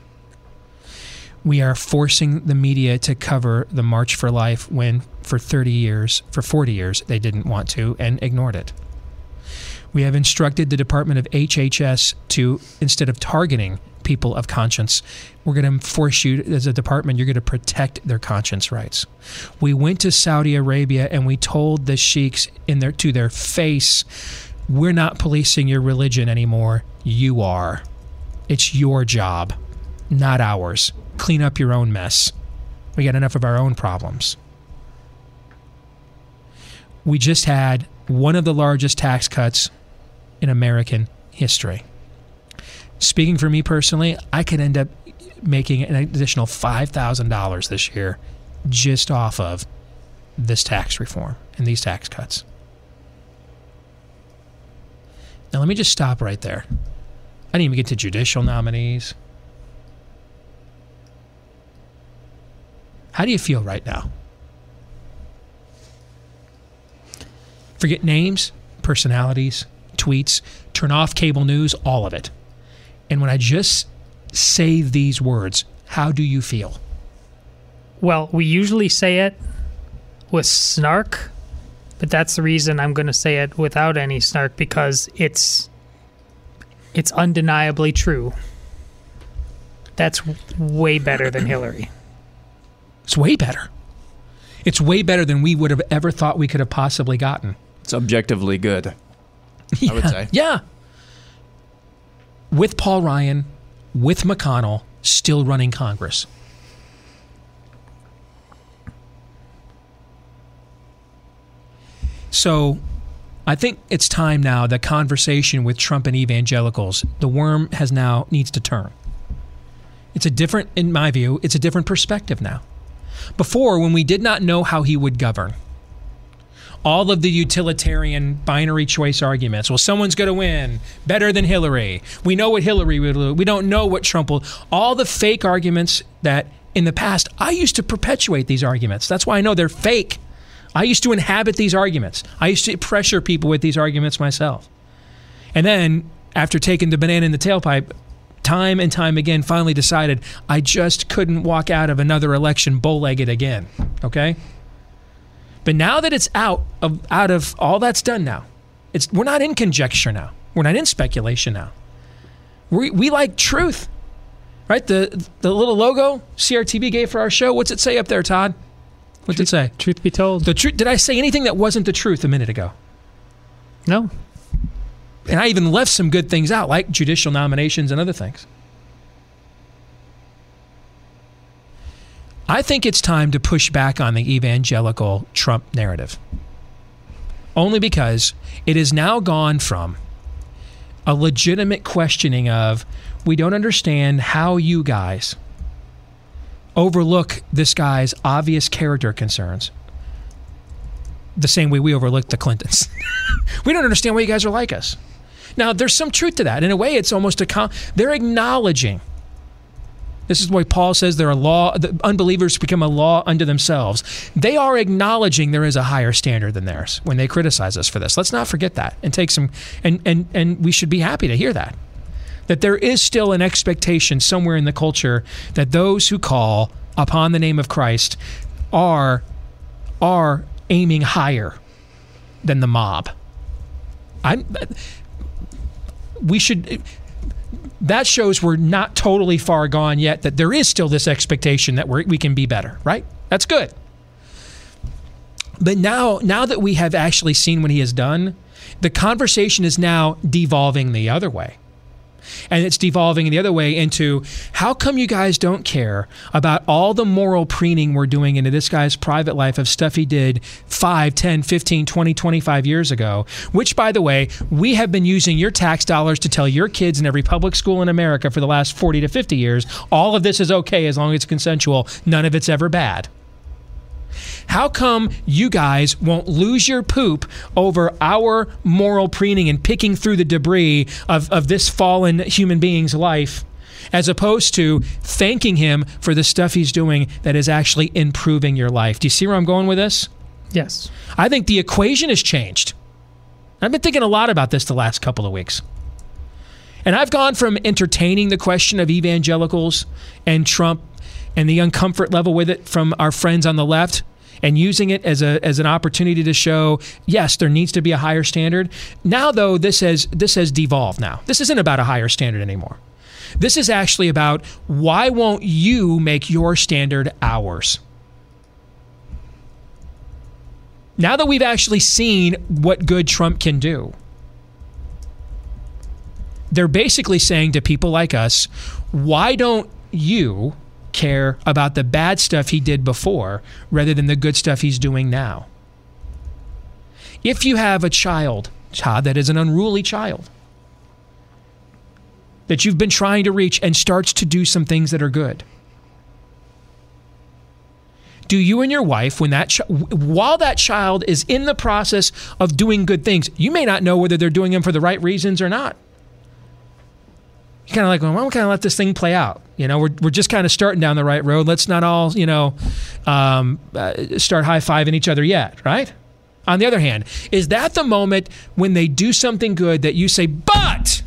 [SPEAKER 1] We are forcing the media to cover the March for Life when for 30 years, for 40 years, they didn't want to and ignored it. We have instructed the Department of HHS to, instead of targeting people of conscience, we're going to force you, as a department, you're going to protect their conscience rights. We went to Saudi Arabia and we told the sheiks in their, to their face, we're not policing your religion anymore. You are. It's your job, not ours. Clean up your own mess. We got enough of our own problems. We just had one of the largest tax cuts in American history. Speaking for me personally, I could end up making an additional $5,000 this year just off of this tax reform and these tax cuts. Now, let me just stop right there. I didn't even get to judicial nominees. How do you feel right now? Forget names, personalities, tweets, turn off cable news, all of it. And when I just say these words, how do you feel?
[SPEAKER 3] Well, we usually say it with snark, but that's the reason I'm going to say it without any snark because it's it's undeniably true. That's way better than Hillary.
[SPEAKER 1] It's way better. It's way better than we would have ever thought we could have possibly gotten.
[SPEAKER 2] It's objectively good. I would say.
[SPEAKER 1] Yeah. With Paul Ryan, with McConnell still running Congress. So I think it's time now the conversation with Trump and evangelicals, the worm has now needs to turn. It's a different, in my view, it's a different perspective now. Before, when we did not know how he would govern, all of the utilitarian binary choice arguments. Well, someone's going to win better than Hillary. We know what Hillary would do. We don't know what Trump will. All the fake arguments that in the past, I used to perpetuate these arguments. That's why I know they're fake. I used to inhabit these arguments. I used to pressure people with these arguments myself. And then, after taking the banana in the tailpipe, time and time again, finally decided I just couldn't walk out of another election bow legged again. Okay? But now that it's out of out of all that's done now, it's we're not in conjecture now. We're not in speculation now. We we like truth. Right? The the little logo CRTV gave for our show, what's it say up there, Todd? What's it say?
[SPEAKER 3] Truth be told,
[SPEAKER 1] The truth did I say anything that wasn't the truth a minute ago?
[SPEAKER 3] no.
[SPEAKER 1] And I even left some good things out, like judicial nominations and other things. I think it's time to push back on the evangelical Trump narrative. Only because it has now gone from a legitimate questioning of, we don't understand how you guys overlook this guy's obvious character concerns the same way we overlooked the Clintons. we don't understand why you guys are like us. Now, there's some truth to that. In a way, it's almost a con- they're acknowledging. This is why Paul says they're a law. The unbelievers become a law unto themselves. They are acknowledging there is a higher standard than theirs when they criticize us for this. Let's not forget that and take some. And and and we should be happy to hear that. That there is still an expectation somewhere in the culture that those who call upon the name of Christ are are aiming higher than the mob. I'm we should. That shows we're not totally far gone yet. That there is still this expectation that we we can be better. Right? That's good. But now, now that we have actually seen what he has done, the conversation is now devolving the other way. And it's devolving the other way into how come you guys don't care about all the moral preening we're doing into this guy's private life of stuff he did 5, 10, 15, 20, 25 years ago, which, by the way, we have been using your tax dollars to tell your kids in every public school in America for the last 40 to 50 years all of this is okay as long as it's consensual, none of it's ever bad. How come you guys won't lose your poop over our moral preening and picking through the debris of, of this fallen human being's life? As opposed to thanking him for the stuff he's doing that is actually improving your life. Do you see where I'm going with this?
[SPEAKER 3] Yes.
[SPEAKER 1] I think the equation has changed. I've been thinking a lot about this the last couple of weeks. And I've gone from entertaining the question of evangelicals and Trump and the uncomfort level with it from our friends on the left and using it as a as an opportunity to show yes there needs to be a higher standard. Now though this has this has devolved now. This isn't about a higher standard anymore. This is actually about why won't you make your standard ours? Now that we've actually seen what good Trump can do they're basically saying to people like us why don't you care about the bad stuff he did before rather than the good stuff he's doing now. If you have a child, child that is an unruly child, that you've been trying to reach and starts to do some things that are good. Do you and your wife, when that ch- while that child is in the process of doing good things, you may not know whether they're doing them for the right reasons or not you kind of like, well, we'll kind of let this thing play out. You know, we're, we're just kind of starting down the right road. Let's not all, you know, um, uh, start high fiving each other yet, right? On the other hand, is that the moment when they do something good that you say, but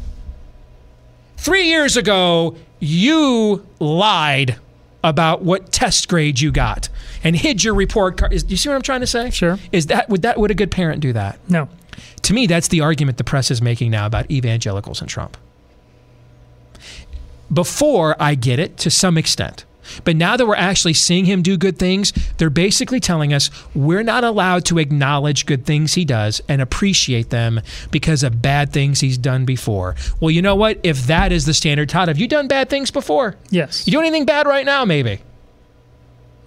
[SPEAKER 1] three years ago, you lied about what test grade you got and hid your report card? Is, you see what I'm trying to say?
[SPEAKER 3] Sure.
[SPEAKER 1] Is that would that would a good parent do that?
[SPEAKER 3] No.
[SPEAKER 1] To me, that's the argument the press is making now about evangelicals and Trump before I get it to some extent. But now that we're actually seeing him do good things, they're basically telling us we're not allowed to acknowledge good things he does and appreciate them because of bad things he's done before. Well, you know what? If that is the standard, Todd, have you done bad things before?
[SPEAKER 3] Yes.
[SPEAKER 1] You doing anything bad right now, maybe?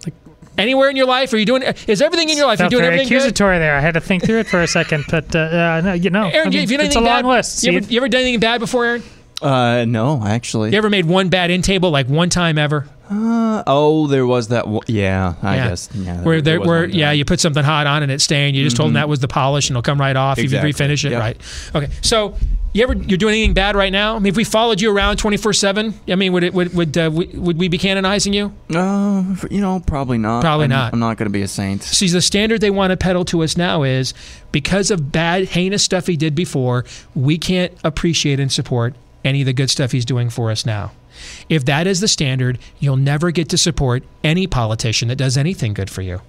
[SPEAKER 1] Like anywhere in your life? Are you doing? Is everything in your life? Are you doing
[SPEAKER 3] very
[SPEAKER 1] everything
[SPEAKER 3] accusatory there. I had to think through it for a second, but uh, uh, no, you know,
[SPEAKER 1] Aaron,
[SPEAKER 3] I mean,
[SPEAKER 1] if you done
[SPEAKER 3] it's a long
[SPEAKER 1] bad,
[SPEAKER 3] list.
[SPEAKER 1] You ever, you ever done anything bad before, Aaron?
[SPEAKER 2] Uh, no, actually.
[SPEAKER 1] You ever made one bad in table like one time ever?
[SPEAKER 2] Uh, oh, there was that. One, yeah, I
[SPEAKER 1] Yeah.
[SPEAKER 2] guess. Yeah,
[SPEAKER 1] where
[SPEAKER 2] there
[SPEAKER 1] there, where yeah, you put something hot on and it's stained. You just told them that was the polish and it'll come right off
[SPEAKER 2] Exactly.
[SPEAKER 1] if you refinish it.
[SPEAKER 2] Yep.
[SPEAKER 1] Right. Okay. So you ever you're doing anything bad right now? I mean, if we followed you around twenty four seven, I mean, would it would would uh, we, would we be canonizing you?
[SPEAKER 2] Uh, you know, probably not.
[SPEAKER 1] Probably
[SPEAKER 2] I'm,
[SPEAKER 1] not.
[SPEAKER 2] I'm not going to be a saint.
[SPEAKER 1] See, the standard they want to peddle to us now is because of bad, heinous stuff he did before, we can't appreciate and support any of the good stuff he's doing for us now. If that is the standard, you'll never get to support any politician that does anything good for you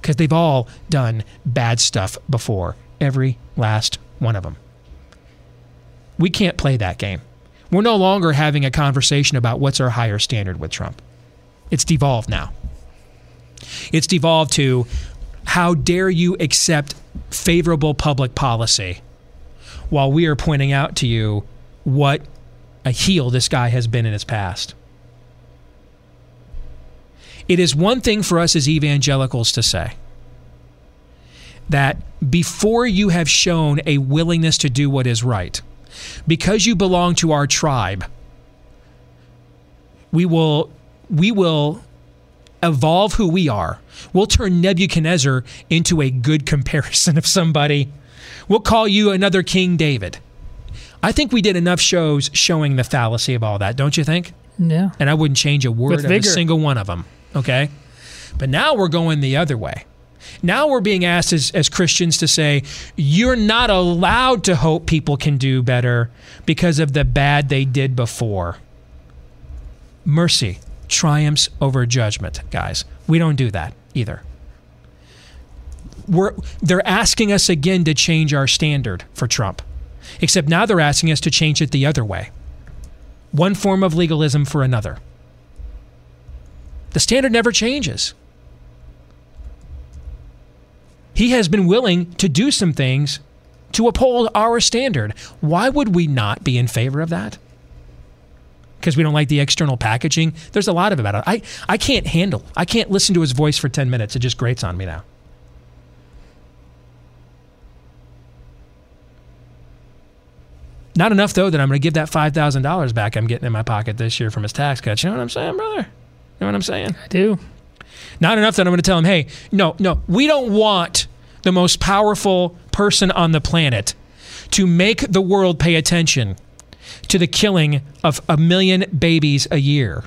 [SPEAKER 1] because they've all done bad stuff before, every last one of them. We can't play that game. We're no longer having a conversation about what's our higher standard with Trump. It's devolved now. It's devolved to how dare you accept favorable public policy while we are pointing out to you what a heel this guy has been in his past. It is one thing for us as evangelicals to say that before you have shown a willingness to do what is right, because you belong to our tribe, we will we will evolve who we are. We'll turn Nebuchadnezzar into a good comparison of somebody. We'll call you another King David. I think we did enough shows showing the fallacy of all that, don't you think?
[SPEAKER 3] yeah.
[SPEAKER 1] And I wouldn't change a word of a single one of them. Okay? But now we're going the other way. Now we're being asked as, as Christians to say, you're not allowed to hope people can do better because of the bad they did before. Mercy triumphs over judgment, guys. We don't do that either. We're, they're asking us again to change our standard for Trump. Except now they're asking us to change it the other way. One form of legalism for another. The standard never changes. He has been willing to do some things to uphold our standard. Why would we not be in favor of that? Because we don't like the external packaging. There's a lot of about it. I, I can't handle. I can't listen to his voice for 10 minutes. It just grates on me now. Not enough though that I'm going to give that five thousand dollars back I'm getting in my pocket this year from his tax cut. You know what I'm saying, brother? You know what I'm saying?
[SPEAKER 3] I do.
[SPEAKER 1] Not enough that I'm going to tell him, hey, no, no, we don't want the most powerful person on the planet to make the world pay attention to the killing of a million babies a year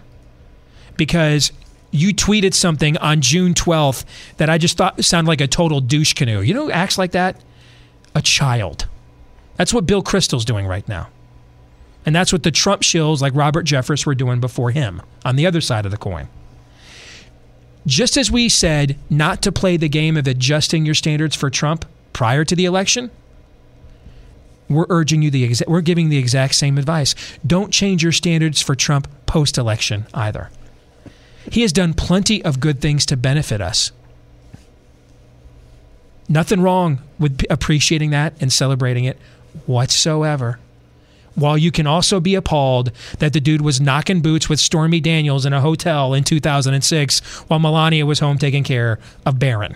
[SPEAKER 1] because you tweeted something on June 12th that I just thought sounded like a total douche canoe. You know who acts like that? A child. That's what Bill Kristol's doing right now. And that's what the Trump shills like Robert Jeffress were doing before him on the other side of the coin. Just as we said not to play the game of adjusting your standards for Trump prior to the election, we're urging you the exa- we're giving the exact same advice. Don't change your standards for Trump post election either. He has done plenty of good things to benefit us. Nothing wrong with appreciating that and celebrating it whatsoever. While you can also be appalled that the dude was knocking boots with Stormy Daniels in a hotel in 2006 while Melania was home taking care of Barron.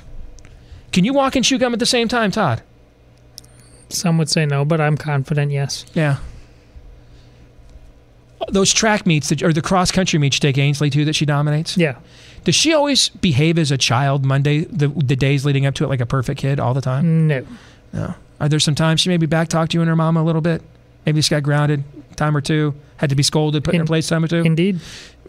[SPEAKER 1] Can you walk and chew gum at the same time, Todd?
[SPEAKER 3] Some would say no, but I'm confident yes.
[SPEAKER 1] Yeah. Those track meets that, or the cross country meets take Ainsley to that she dominates.
[SPEAKER 3] Yeah.
[SPEAKER 1] Does she always behave as a child Monday, the, the days leading up to it, like a perfect kid all the time?
[SPEAKER 3] No.
[SPEAKER 1] No. Are there some times she maybe back talked to you and her mom a little bit? Maybe she got grounded time or two, had to be scolded, put in,
[SPEAKER 3] In-
[SPEAKER 1] her place time or two?
[SPEAKER 3] Indeed.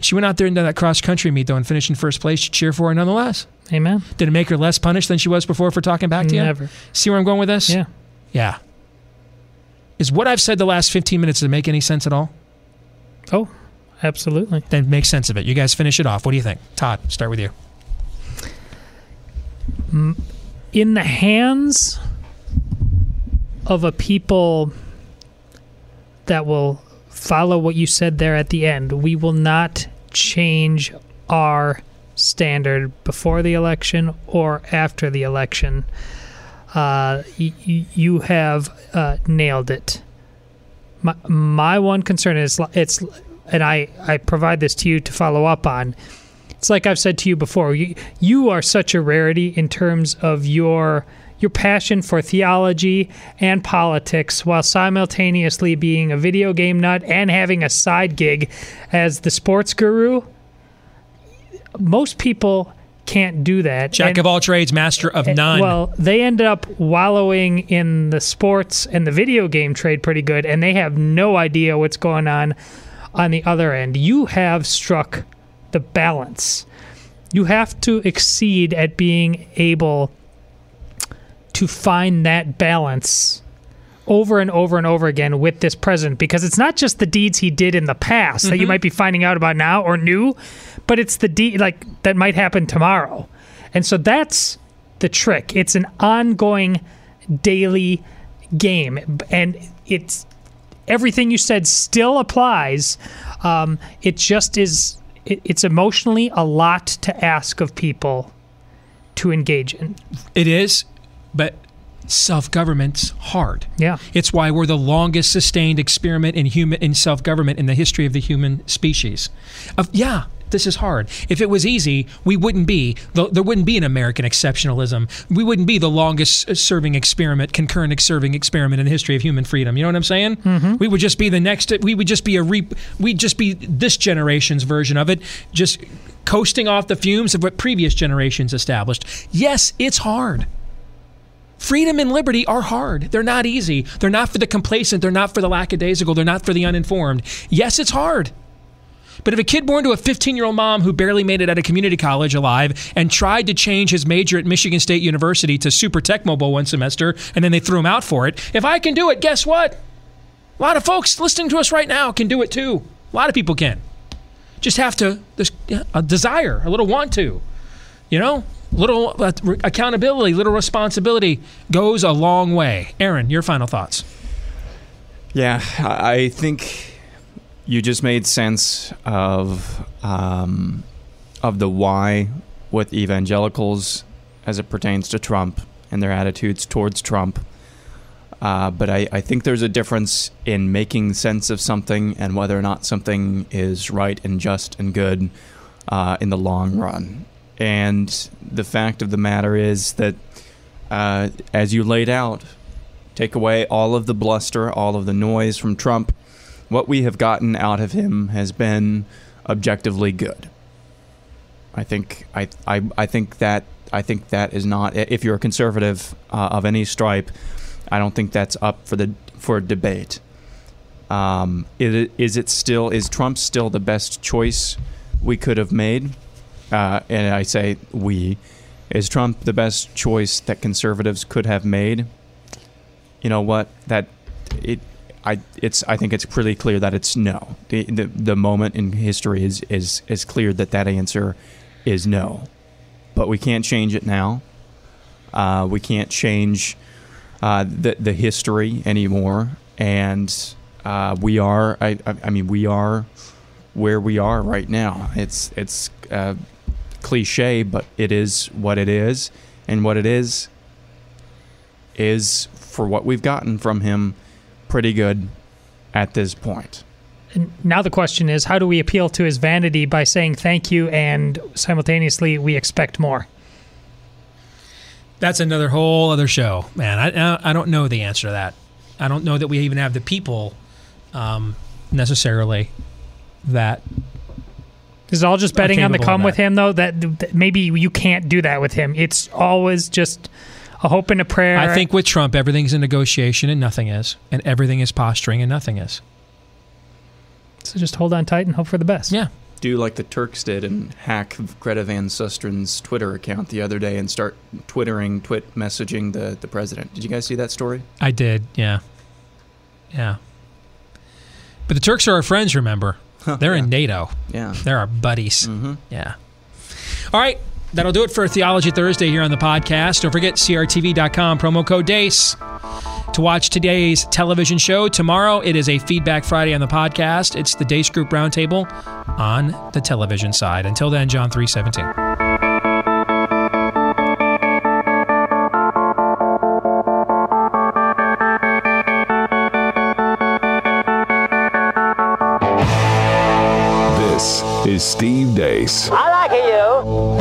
[SPEAKER 1] she went out there and into that cross country meet though and finished in first place. You cheer for her nonetheless.
[SPEAKER 3] Amen.
[SPEAKER 1] Did it make her less punished than she was before for talking back to you?
[SPEAKER 3] Never.
[SPEAKER 1] See where I'm going with this?
[SPEAKER 3] Yeah.
[SPEAKER 1] Yeah. Is what I've said the last 15 minutes, it make any sense at all?
[SPEAKER 3] Oh, absolutely.
[SPEAKER 1] Then make sense of it. You guys finish it off. What do you think? Todd, start with you.
[SPEAKER 3] in the hands of a people that will follow what you said there at the end, we will not change our standard before the election or after the election. Uh, y- you have uh, nailed it. My, my one concern is it's, and I, I provide this to you to follow up on it's like I've said to you before. You, you are such a rarity in terms of your your passion for theology and politics, while simultaneously being a video game nut and having a side gig as the sports guru. Most people can't do that.
[SPEAKER 1] Jack
[SPEAKER 3] And-
[SPEAKER 1] of all trades, master of eh, none.
[SPEAKER 3] well, they ended up wallowing in the sports and the video game trade pretty good, and they have no idea what's going on on the other end. You have struck the balance. You have to exceed at being able to find that balance over and over and over again with this president because it's not just the deeds he did in the past that you might be finding out about now or new, but it's the deed like that might happen tomorrow. And so that's the trick. It's an ongoing daily game and it's everything you said still applies. Um, it just is it, it's emotionally a lot to ask of people to engage in.
[SPEAKER 1] it is, but self government's hard.
[SPEAKER 3] Yeah.
[SPEAKER 1] It's why we're the longest sustained experiment in human in self government in the history of the human species. Of yeah, this is hard. If it was easy, we wouldn't be the, there wouldn't be an American exceptionalism. We wouldn't be the longest uh, serving experiment, concurrent serving experiment in the history of human freedom. You know what I'm saying? Mm-hmm. We would just be the next. We would just be a re, We'd just be this generation's version of it, just coasting off the fumes of what previous generations established. Yes, it's hard. Freedom and liberty are hard. They're not easy. They're not for the complacent. They're not for the lackadaisical. They're not for the uninformed. Yes, it's hard. But if a kid born to a 15 year old mom who barely made it out of community college alive and tried to change his major at Michigan State University to Super Tech Mobile one semester and then they threw him out for it, if I can do it, guess what? A lot of folks listening to us right now can do it too. A lot of people can. Just have to, a uh, desire, a little want to. You know, little uh, accountability, little responsibility goes a long way. Aaron, your final thoughts.
[SPEAKER 2] Yeah, I I think you just made sense of um, of the why with evangelicals as it pertains to Trump and their attitudes towards Trump. Uh, but I, I think there's a difference in making sense of something and whether or not something is right and just and good uh, in the long run. And the fact of the matter is that, uh, as you laid out, take away all of the bluster, all of the noise from Trump, what we have gotten out of him has been objectively good. I think I, I, I think that I think that is not if you're a conservative uh, of any stripe, I don't think that's up for the for debate. Um, is, it, is it still is Trump still the best choice we could have made? Uh, and I say we. Is Trump the best choice that conservatives could have made? You know what? That it I it's I think it's pretty clear that it's no. The the, the moment in history is is is clear that that answer is no. But we can't change it now. Uh, we can't change uh, the the history anymore, and uh, we are. I, I I mean we are where we are right now. It's it's uh, cliche, but it is what it is, and what it is is for what we've gotten from him, pretty good at this point.
[SPEAKER 3] And now the question is, how do we appeal to his vanity by saying thank you and simultaneously we expect more?
[SPEAKER 1] That's another whole other show, man. I I don't know the answer to that. I don't know that we even have the people um, necessarily that
[SPEAKER 3] Is all just betting on the
[SPEAKER 1] capable of
[SPEAKER 3] come with him, though? That, that maybe you can't do that with him. It's always just a hope and a prayer.
[SPEAKER 1] I think with Trump, everything's a negotiation and nothing is, and everything is posturing and nothing is.
[SPEAKER 3] so. Just hold on tight and hope for the best.
[SPEAKER 1] Yeah.
[SPEAKER 2] do like the Turks did and hack Greta Van Susteren's Twitter account the other day and start twittering, twit messaging the, the president. Did you guys see that story?
[SPEAKER 1] I did, yeah. Yeah. But the Turks are our friends, remember? They're in NATO.
[SPEAKER 2] Yeah.
[SPEAKER 1] They're our buddies. Mm-hmm. Yeah. All right. That'll do it for Theology Thursday here on the podcast. Don't forget crtv.com, promo code DEACE to watch today's television show. Tomorrow, it is a Feedback Friday on the podcast. It's the DEACE Group Roundtable on the television side. Until then, John 317.
[SPEAKER 4] Is Steve Deace.
[SPEAKER 5] I like you.